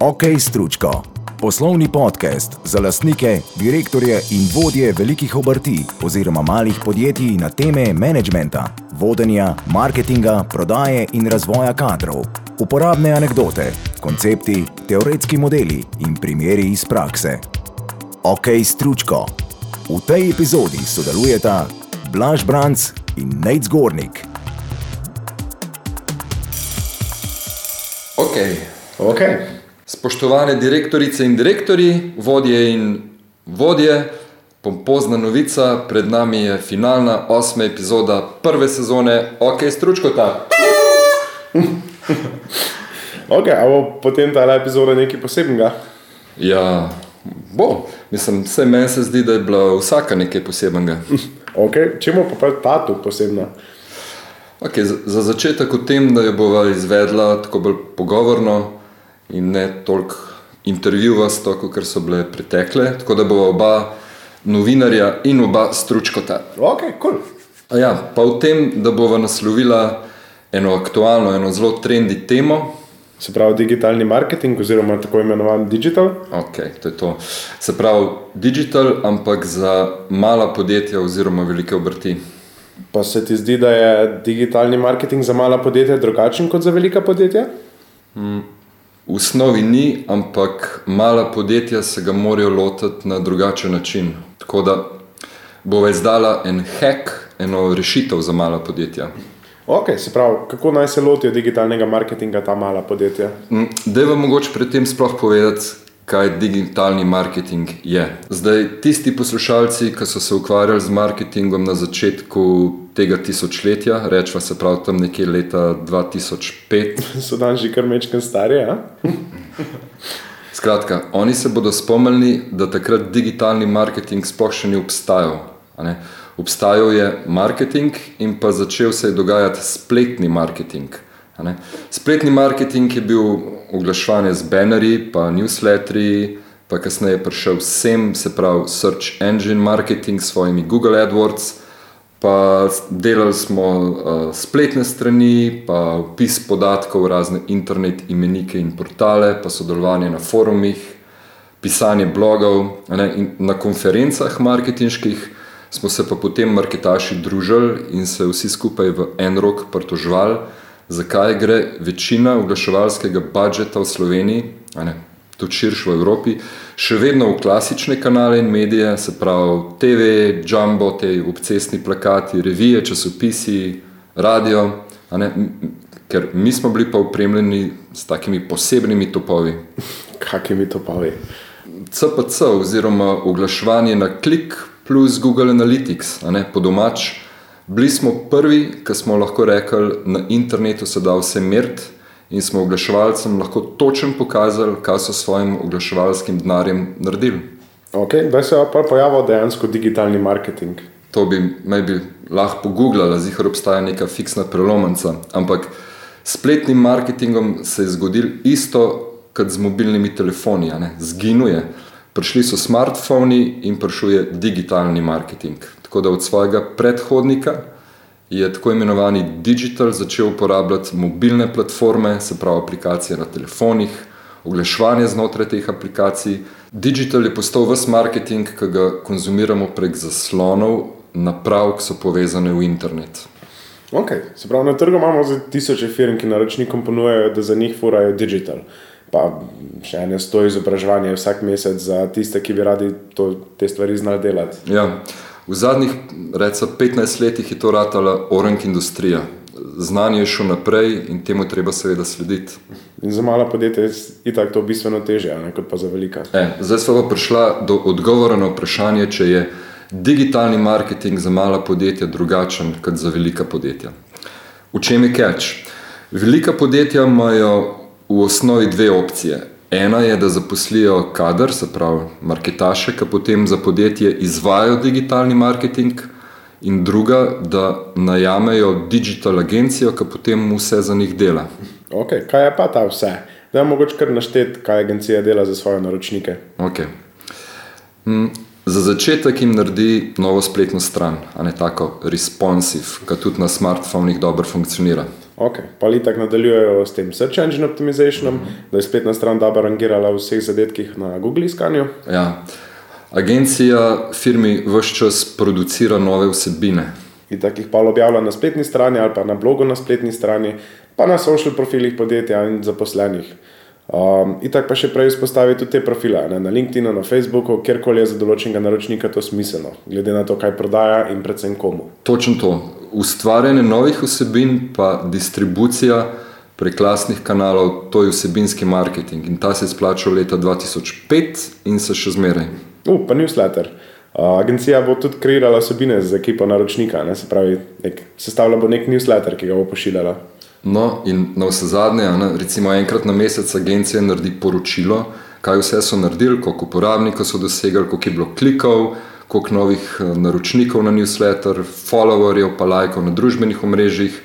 OK Stručko, poslovni podcast za lastnike, direktorje in vodje velikih obrti oziroma malih podjetij na teme menedžmenta, vodenja, marketinga, prodaje in razvoja kadrov. Uporabne anekdote, koncepti, teoretski modeli in primeri iz prakse. OK Stručko. V tej epizodi sodelujeta Blaž Branc in Nate Zgornik. Ok. Okay. Spoštovane direktorice in direktori, vodje in vodje, pompozna novica, pred nami je finalna osma epizoda prve sezone OK Stručkota. Okay, a bo potem ta epizoda nekaj posebnega? Ja, bo. Mislim, vse meni se zdi, da je bila vsaka nekaj posebnega. Okay. Čemu pa pa ta tu posebna? Okay, za, za začetek o tem, da jo bova izvedla tako bolj pogovorno in ne toliko intervjuvasto, kot so bile pretekle, tako da bova oba novinarja in oba stručkota. Ok, cool. Ja, pa v tem, da bova naslovila eno aktualno, eno zelo trendi temo. Se pravi digitalni marketing oziroma tako imenovan digital. Ok, to je to. Se pravi, digital, ampak za mala podjetja oziroma velike obrti. Pa se ti zdi, da je digitalni marketing za mala podjetja drugačen kot za velika podjetja? V osnovi ni, ampak mala podjetja se ga morajo lotiti na drugačen način. Tako da bova izdala en hack, eno rešitev za mala podjetja. Ok, se pravi, kako naj se lotijo digitalnega marketinga ta mala podjetja? Da je vam mogoče predtem sploh povedati, kaj digitalni marketing je. Zdaj, tisti poslušalci, ki so se ukvarjali z marketingom na začetku tega tisočletja, rečemo se prav tam nekje leta 2005. So dan že kar mečken stari, a? Skratka, oni se bodo spomnili, da takrat digitalni marketing sploh še ni obstajal. Obstajal je marketing in pa začel se je dogajati spletni marketing. Spletni marketing je bil oglaševanje z banerji, pa newsletterji, pa kasneje je prišel sem, se pravi search engine marketing s svojimi Google AdWords, pa delali smo uh, spletne strani, pa opis podatkov, razne internet imenike in portale, pa sodelovanje na forumih, pisanje blogov. Ne, in na konferencah marketinških smo se pa potem marketaši družili in se vsi skupaj v en rok pritožvali, zakaj gre večina oglaševalskega budžeta v Sloveniji, ne, tudi širše v Evropi, še vedno v klasične kanale in medije, se pravi TV, jumbo, te obcestni plakati, revije, časopisi, radio, ne, ker mi smo bili pa opremljeni s takimi posebnimi topovi. Kakimi to pavi? CPC oziroma oglaševanje na klik plus Google Analytics, ne po domač. Bili smo prvi, ki smo lahko rekli, na internetu se da vse meriti in smo oglaševalcem lahko točno pokazali, kaj so s svojim oglaševalskim denarjem naredili. Ok, da se je pa pojavil dejansko digitalni marketing. To bi maybe lahko pogooglala, zihar obstaja neka fiksna prelomnica. Ampak s spletnim marketingom se je zgodilo isto kot z mobilnimi telefoni, zginuje. Prišli so smartfoni in prišel je digitalni marketing. Tako da od svojega predhodnika je tako imenovani digital začel uporabljati mobilne platforme, se pravi aplikacije na telefonih, oglaševanje znotraj teh aplikacij. Digital je postal vse marketing, ki ga konzumiramo prek zaslonov, naprav, ki so povezane v internet. Ok, se pravi, na trgu imamo zdaj tisoče firm, ki naročnikom ponujajo, da za njih furajo digital. Pa še ene sto izobraževanje vsak mesec za tiste, ki bi radi to, te stvari znali delati. Ja, v zadnjih recimo, 15 letih je to ratala orang industrija. Znanje je šlo naprej in temu je treba seveda slediti. In za mala podjetja je itak to bistveno težje, ne, kot pa za velika. E, zdaj smo pa prišla do odgovora na vprašanje, če je digitalni marketing za mala podjetja drugačen kot za velika podjetja. V čem je catch? Velika podjetja imajo v osnovi dve opcije. Ena je, da zaposlijo kader, se pravi marketaše, ki potem za podjetje izvajo digitalni marketing, in druga, da najamejo digital agencijo, ki potem vse za njih dela. Ok, kaj je pa ta vse? Da je mogoče kar našteti, kaj agencija dela za svoje naročnike. Okay. Mm, Za začetek jim naredi novo spletno stran, a ne tako responsive, ki tudi na smartphonih dobro funkcionira. Ok, pa ali tako nadaljujejo s tem search engine optimizationom, mm -hmm. da je spletna stran dobro rangirala v vseh zadetkih na Google iskanju. Ja. Agencija firmi vse čas producira nove vsebine. In tako jih pa objavlja na spletni strani ali pa na blogu na spletni strani, pa na social profilih podjetja in zaposlenih. Um, in tako pa še prej izpostaviti tudi te profile ne, na LinkedIn, na Facebooku, kjerkoli je za določenega naročnika to smiselno, glede na to, kaj prodaja in predvsem komu. Točno to. Ustvarjanje novih vsebin, pa distribucija prek lastnih kanalov, to je vsebinski marketing in ta se je splačal leta 2005 in se še zmeraj. Uh, pa newsletter. Uh, agencija bo tudi kreirala vsebine z ekipo naročnika, ne, se pravi, nek, sestavlja bo nek newsletter, ki ga bo pošiljala. No, in na vse zadnje, ne, recimo enkrat na mesec agencija naredi poročilo, kaj vse so naredili, koliko uporabnikov so dosegli, koliko je bilo klikov, koliko novih naročnikov na newsletter, followerjev, pa lajkov na družbenih omrežjih.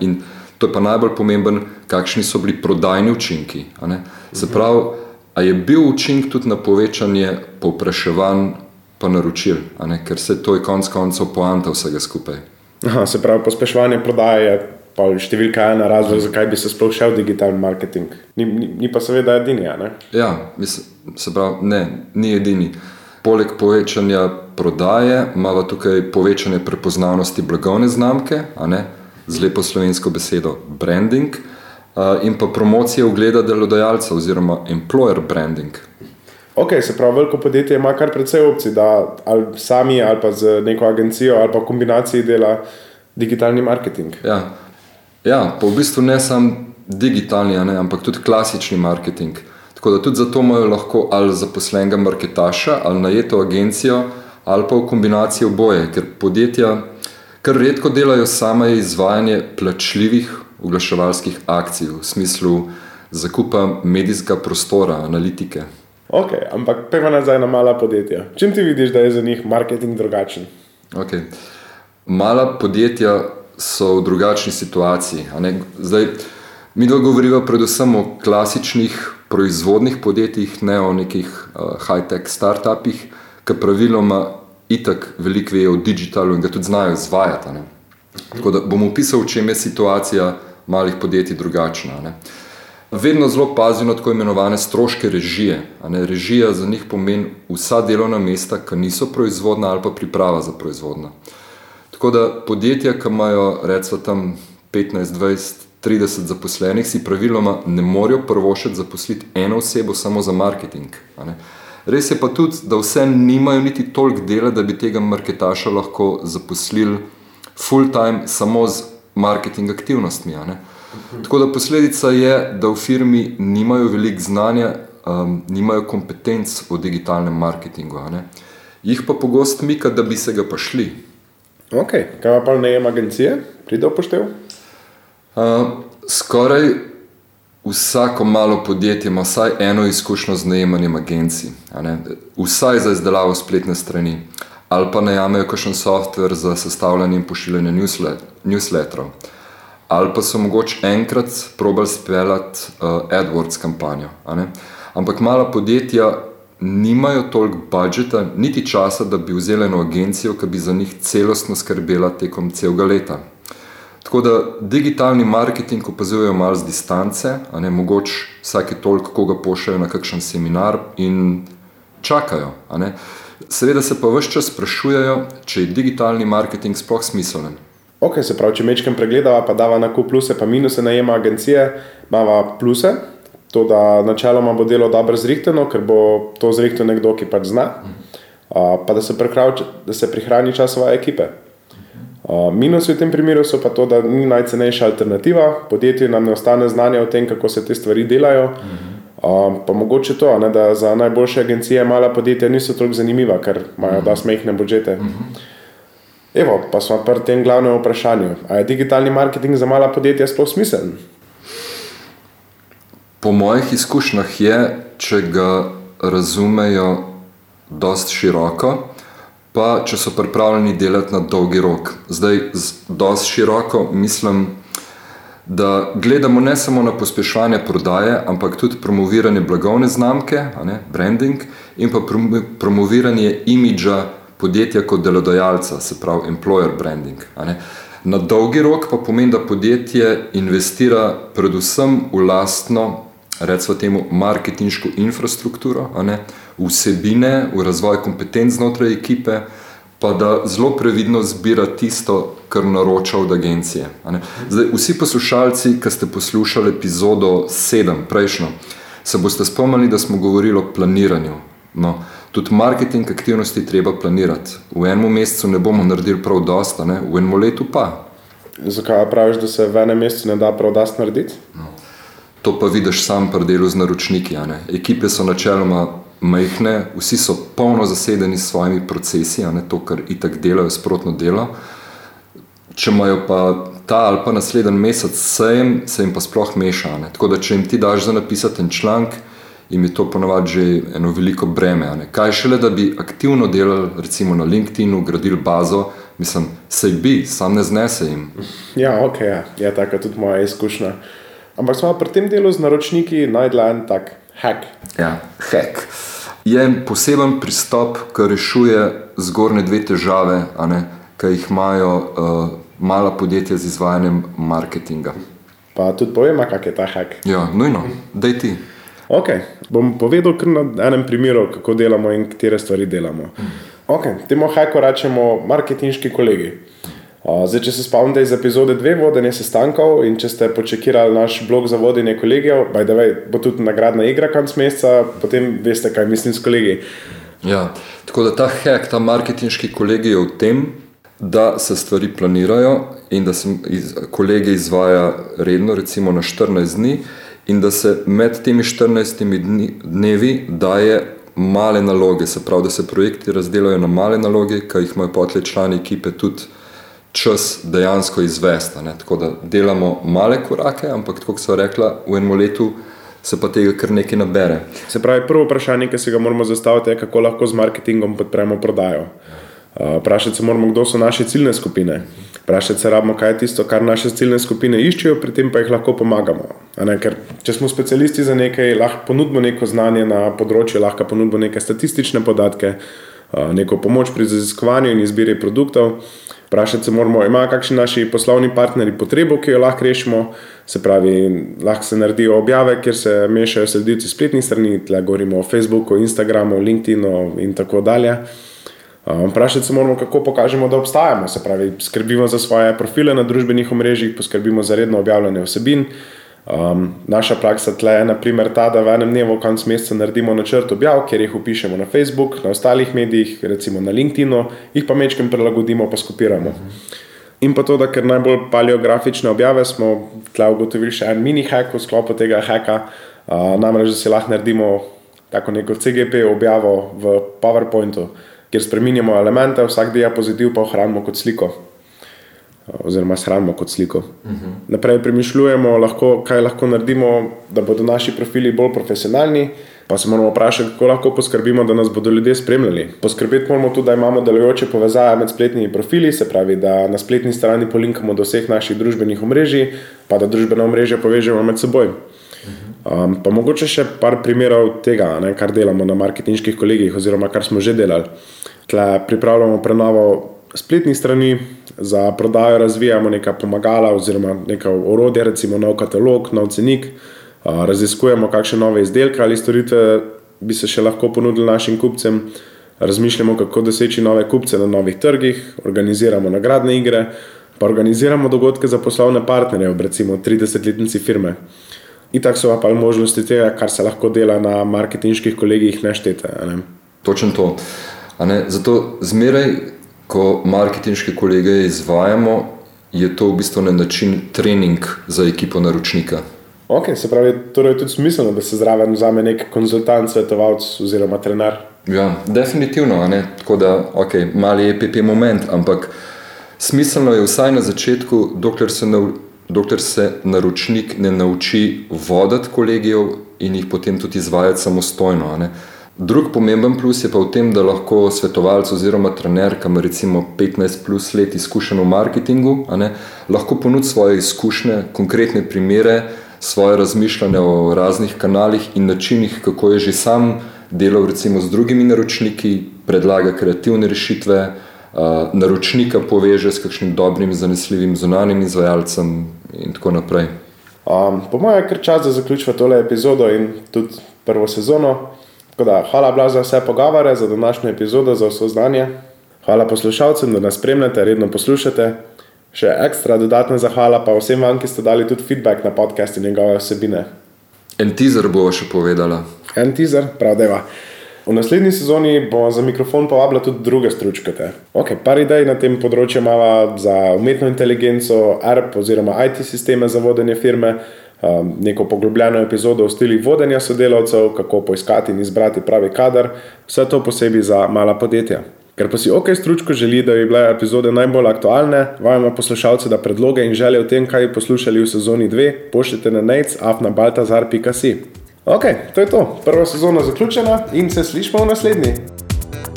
In to je pa najbolj pomemben, kakšni so bili prodajni učinki. Se pravi, a je bil učinek tudi na povečanje povpraševanj pa naročil, ker se to je konec koncev poanta vsega skupaj. Aha, se pravi, pospeševanje prodaje je pa številka ena razlog, zakaj bi se sploh šel v digitalni marketing. Ni, ni, ni pa seveda edini. Ja, mislim, se pravi, ne, ni edini. Poleg povečanja prodaje imamo tukaj povečanje prepoznavnosti blagovne znamke, z lepo slovensko besedo branding, in pa promocije ugleda delodajalca oziroma employer branding. Ok, se pravi, veliko podjetje ima kar precej opcij, da ali sami ali pa z neko agencijo ali pa v kombinaciji dela digitalni marketing. Ja. Ja, pa v bistvu ne samo digitalni, ne, ampak tudi klasični marketing. Tako da tudi zato imajo lahko ali zaposlenega marketaša, ali najeto agencijo, ali pa v kombinaciji oboje, ker podjetja kar redko delajo samo izvajanje plačljivih oglaševalskih akcij v smislu zakupa medijskega prostora, analitike. Ok, ampak pejmo nazaj na mala podjetja. Čim ti vidiš, da je za njih marketing drugačen? Okay. Mala podjetja so v drugačni situaciji. Zdaj, mi dva govorimo predvsem o klasičnih proizvodnih podjetjih, ne o nekih uh, high-tech startupih, ki praviloma itak veliko vejo o digitalu in ga tudi znajo izvajati. Ne? Tako da bom opisal, v čem je situacija malih podjetij drugačna. Ne? Vedno zelo pazijo na tako imenovane stroške režije. Režija za njih pomeni vsa delovna mesta, ki niso proizvodna ali pa priprava za proizvodno. Tako da podjetja, ki imajo recimo tam 15, 20, 30 zaposlenih, si praviloma ne morejo prvošiti zaposliti eno osebo samo za marketing. Res je pa tudi, da vse nimajo niti toliko dela, da bi tega marketaša lahko zaposlili full time samo z marketing aktivnostmi. Tako da posledica je, da v firmi nimajo veliko znanja, um, nimajo kompetenc o digitalnem marketingu. Jih pa pogosto mika, da bi se ga pa šli. Ok, kaj pa najem agencije, pride upoštev? Uh, skoraj vsako malo podjetje ima vsaj eno izkušnjo z najemanjem agencij, vsaj za izdelavo spletne strani, ali pa najamejo kakšen softver za sestavljanje in pošiljanje newsletterov, ali pa so mogoče enkrat probali speljati uh, AdWords kampanjo. Ampak mala podjetja nimajo toliko budžeta, niti časa, da bi vzeli eno agencijo, ki bi za njih celostno skrbela tekom celega leta. Tako da digitalni marketing opazujejo malo z distance, a ne mogoče vsake toliko, koga pošljajo na kakšen seminar in čakajo. Seveda se pa vse čas sprašujejo, če je digitalni marketing sploh smiselen. Ok, se pravi, če mečem pregledava, pa dava na kup pluse, pa minuse najema agencije, imamo pluse, to, da načeloma bo delo dobro zrihteno, ker bo to zrihtel nekdo, ki pač zna, uh, pa da se, da se prihrani časova ekipe. Uh, minusi v tem primeru so pa to, da ni najcenejša alternativa, podjetju nam ne ostane znanja o tem, kako se te stvari delajo. Uh, pa mogoče to, ne, da za najboljše agencije mala podjetja niso tako zanimiva, ker imajo da smehne budžete. Evo, pa smo pri tem glavnem vprašanju. Ali je digitalni marketing za mala podjetja sploh smiseln? Po mojih izkušnjah je, če ga razumejo dosti široko, pa če so pripravljeni delati na dolgi rok. Zdaj, dosti široko mislim, da gledamo ne samo na pospeševanje prodaje, ampak tudi promoviranje blagovne znamke, ne, branding in pa promoviranje imidža podjetja kot delodajalca, se pravi employer branding. Na dolgi rok pa pomeni, da podjetje investira predvsem v lastno, recimo temu, marketinško infrastrukturo, ne, vsebine, v razvoj kompetenc znotraj ekipe, pa da zelo previdno zbira tisto, kar naroča od agencije. Zdaj, vsi poslušalci, ki ste poslušali epizodo 7, prejšnjo, se boste spomnili, da smo govorili o planiranju. No, tudi marketing aktivnosti treba planirati. V enem mesecu ne bomo naredili prav dosta, ne? v enem letu pa. Zakaj praviš, da se v enem mesecu ne da prav dosta narediti? To pa vidiš sam pri delu z naročniki. Ekipe so načeloma majhne, vsi so polno zasedeni s svojimi procesi, ne to, kar itak delajo, sprotno delo. Če imajo pa ta ali pa naslednji mesec sejem, se jim pa sploh meša. Ne. Tako da, če jim ti daš za napisati en članek, jim je to ponovadi že eno veliko breme. ne. Kaj šele, da bi aktivno delali, recimo na LinkedIn-u, gradili bazo, mislim, sej bi, sam ne znese jim. Ja, ok, ja. je taka tudi moja izkušnja. Ampak smo pri tem delu z naročniki najdli en tak hack. Ja, hack. Je en poseben pristop, ki rešuje zgornje dve težave, ki jih imajo uh, mala podjetja z izvajanjem marketinga. Pa tudi povem, kak je ta hack. Ja, nujno, daj ti. Ok, bom povedal kar na enem primeru, kako delamo in katere stvari delamo. Ok, temu hacku rečemo marketinški kolegi. Uh, Zdaj, če se spomnite iz epizode 2 vodenja sestankov in če ste počekirali naš blog za vodenje kolegijev, way, bo tudi nagradna igra konc meseca, potem veste, kaj mislim s kolegi. Ja, tako da ta hack, ta marketinški kolegi je v tem, da se stvari planirajo in da se iz, kolege izvaja redno, recimo na 14 dni, in da se med temi 14 dni, dnevi daje male naloge, se pravi, da se projekti razdelajo na male naloge, ki jih imajo potle člani ekipe tudi čas dejansko izvesti. Tako da delamo male korake, ampak kot so rekla, v enem letu se pa tega kar nekaj nabere. Se pravi, prvo vprašanje, ki se ga moramo zastaviti, je, kako lahko z marketingom podpremo prodajo. Uh, Vprašati se moramo, kdo so naše ciljne skupine. Vprašati se rabimo, kaj je tisto, kar naše ciljne skupine iščejo, pri tem pa jih lahko pomagamo. Ne, ker, če smo specialisti za nekaj, lahko ponudimo neko znanje na področju, lahko ponudimo neke statistične podatke, uh, neko pomoč pri raziskovanju in izbiri produktov. Vprašati se moramo, imajo kakšni naši poslovni partnerji potrebo, ki jo lahko rešimo. Se pravi, lahko se naredijo objave, kjer se mešajo sledilci spletnih strani, tle govorimo o Facebooku, Instagramu, LinkedInu in tako dalje. Um, Vprašati se moramo, kako pokažemo, da obstajamo. Se pravi, skrbimo za svoje profile na družbenih omrežjih, poskrbimo za redno objavljanje vsebin. Um, naša praksa tle je naprimer ta, da v enem dnevu, konc meseca, naredimo načrt objav, kjer jih upišemo na Facebook, na ostalih medijih, recimo na LinkedInu, jih pa mečkim prilagodimo, pa skopiramo. In pa to, da ker najbolj palijo grafične objave, smo tle ugotovili še en mini hack v sklopu tega hacka, uh, namreč, da si lahko naredimo tako neko CGP objavo v PowerPointu, kjer spremenjamo elemente, vsak diapozitiv pa ohranimo kot sliko. Oziroma, shranimo kot sliko. Uh -huh. Naprej premišljujemo, lahko, kaj lahko naredimo, da bodo naši profili bolj profesionalni, pa se moramo vprašati, kako lahko poskrbimo, da nas bodo ljudje spremljali. Poskrbeti moramo tudi, da imamo delujoče povezave med spletnimi profili, se pravi, da na spletni strani polinkamo do vseh naših družbenih omrežij, pa da družbena omrežja povežemo med seboj. Um, pa mogoče še par primerov tega, ne, kar delamo na marketinških kolegijih, oziroma kar smo že delali. Tle pripravljamo prenovo spletnih strani, za prodajo razvijamo neka pomagala oziroma neka orodja, recimo nov katalog, nov cenik, raziskujemo, kakšne nove izdelke ali storitve bi se še lahko ponudili našim kupcem, razmišljamo, kako doseči nove kupce na novih trgih, organiziramo nagradne igre, pa organiziramo dogodke za poslovne partnerje, recimo 30-letnici firme. Itak so pa možnosti tega, kar se lahko dela na marketinških kolegijih, neštete. Ne? Točno to. Ne, zato zmeraj, ko marketinške kolege izvajamo, je to v bistvu na način trening za ekipo naročnika. Ok, se pravi, torej je tudi smiselno, da se zraven vzame nek konzultant, svetovalec oziroma trener. Ja, definitivno. ne. Tako da, ok, mali EPP moment, ampak smiselno je vsaj na začetku, dokler se, nav, dokler se naročnik ne nauči voditi kolegijev in jih potem tudi izvajati samostojno. ne. Drug pomemben plus je pa v tem, da lahko svetovalec oziroma trener, ki ima recimo 15 plus let izkušenj v marketingu, ne, lahko ponudi svoje izkušnje, konkretne primere, svoje razmišljanje o raznih kanalih in načinih, kako je že sam delal recimo z drugimi naročniki, predlaga kreativne rešitve, naročnika poveže s kakšnim dobrim, zanesljivim zunanjim izvajalcem in tako naprej. Um, po mojem je kar čas, da zaključimo tole epizodo in tudi prvo sezono. Da, hvala bila za vse pogovore, za današnjo epizodo, za vse znanje. Hvala poslušalcem, da nas spremljate, redno poslušate. Še ekstra dodatna zahvala pa vsem vam, ki ste dali tudi feedback na podcast in njegove vsebine. En teaser bo še povedala. En teaser, prav deva. V naslednji sezoni bomo za mikrofon povabili tudi druge stručkate. Ok, par idej na tem področju imamo za umetno inteligenco, ARP oziroma IT sisteme za vodenje firme, um, neko poglobljeno epizodo o stilih vodenja sodelavcev, kako poiskati in izbrati pravi kader, vse to posebej za mala podjetja. Ker pa si OK stručko želi, da bi bile epizode najbolj aktualne, vajamo poslušalce, da predloge in želje o tem, kaj bi poslušali v sezoni 2, pošljite na nec.afnabaltazar.si. Ok, to je to. Prva sezona zaključena in se slišmo v naslednji.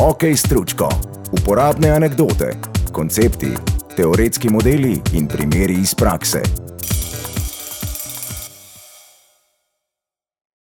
Ok, stručko. Uporabne anekdote, koncepti, teoretski modeli in primeri iz prakse.